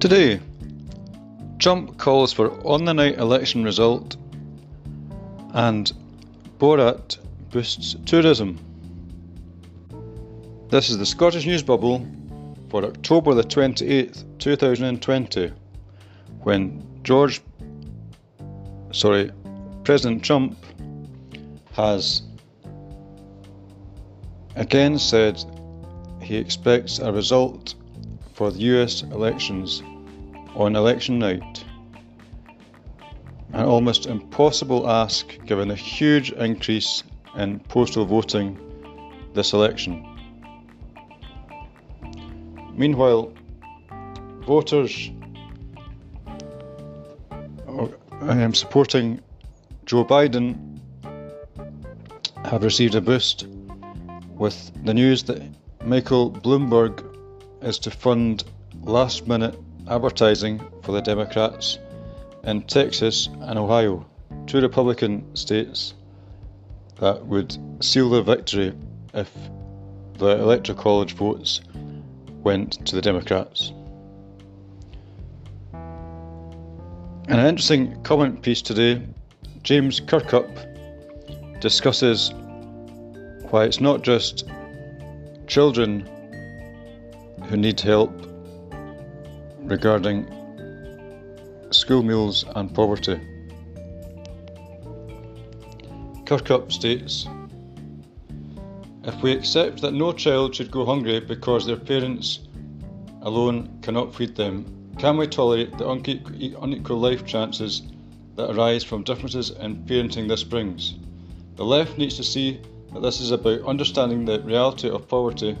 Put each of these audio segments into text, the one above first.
Today, Trump calls for on the night election result and Borat boosts tourism. This is the Scottish News Bubble for October the 28th, 2020, when George, sorry, President Trump has again said he expects a result for the US elections on election night. An almost impossible ask given the huge increase in postal voting this election. Meanwhile, voters um, supporting Joe Biden have received a boost with the news that Michael Bloomberg is to fund last minute advertising for the Democrats in Texas and Ohio, two Republican states that would seal their victory if the Electoral College votes went to the Democrats. In an interesting comment piece today, James Kirkup discusses why it's not just children who need help regarding school meals and poverty. Kirkup states If we accept that no child should go hungry because their parents alone cannot feed them, can we tolerate the unequal life chances that arise from differences in parenting this brings? The left needs to see that this is about understanding the reality of poverty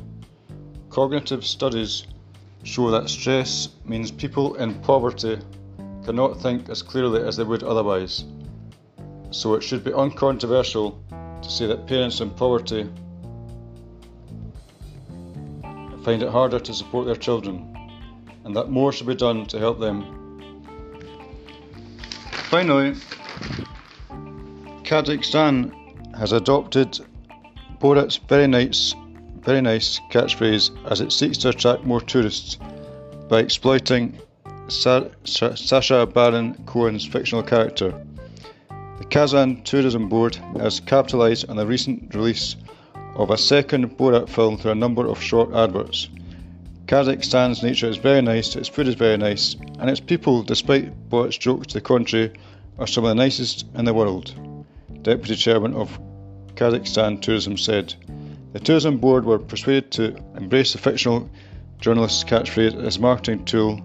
Cognitive studies show that stress means people in poverty cannot think as clearly as they would otherwise. So it should be uncontroversial to say that parents in poverty find it harder to support their children and that more should be done to help them. Finally, Kazakhstan has adopted Borat's very nice very nice catchphrase as it seeks to attract more tourists by exploiting Sa- Sa- Sacha Baron Cohen's fictional character. The Kazakh Tourism Board has capitalised on the recent release of a second Borat film through a number of short adverts. Kazakhstan's nature is very nice, its food is very nice, and its people, despite Borat's jokes to the contrary, are some of the nicest in the world. Deputy Chairman of Kazakhstan Tourism said. The tourism board were persuaded to embrace the fictional journalist's catchphrase as a marketing tool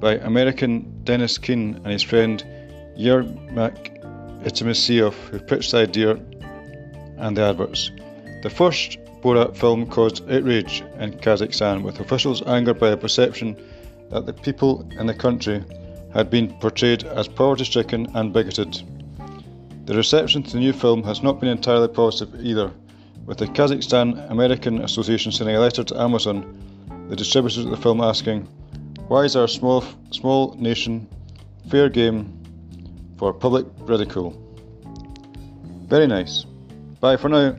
by American Dennis Keen and his friend Yermak Itimisiev, who pitched the idea and the adverts. The first Borat film caused outrage in Kazakhstan, with officials angered by the perception that the people in the country had been portrayed as poverty stricken and bigoted. The reception to the new film has not been entirely positive either with the Kazakhstan American Association sending a letter to Amazon, the distributors of the film, asking, Why is our small, small nation fair game for public ridicule? Very nice. Bye for now.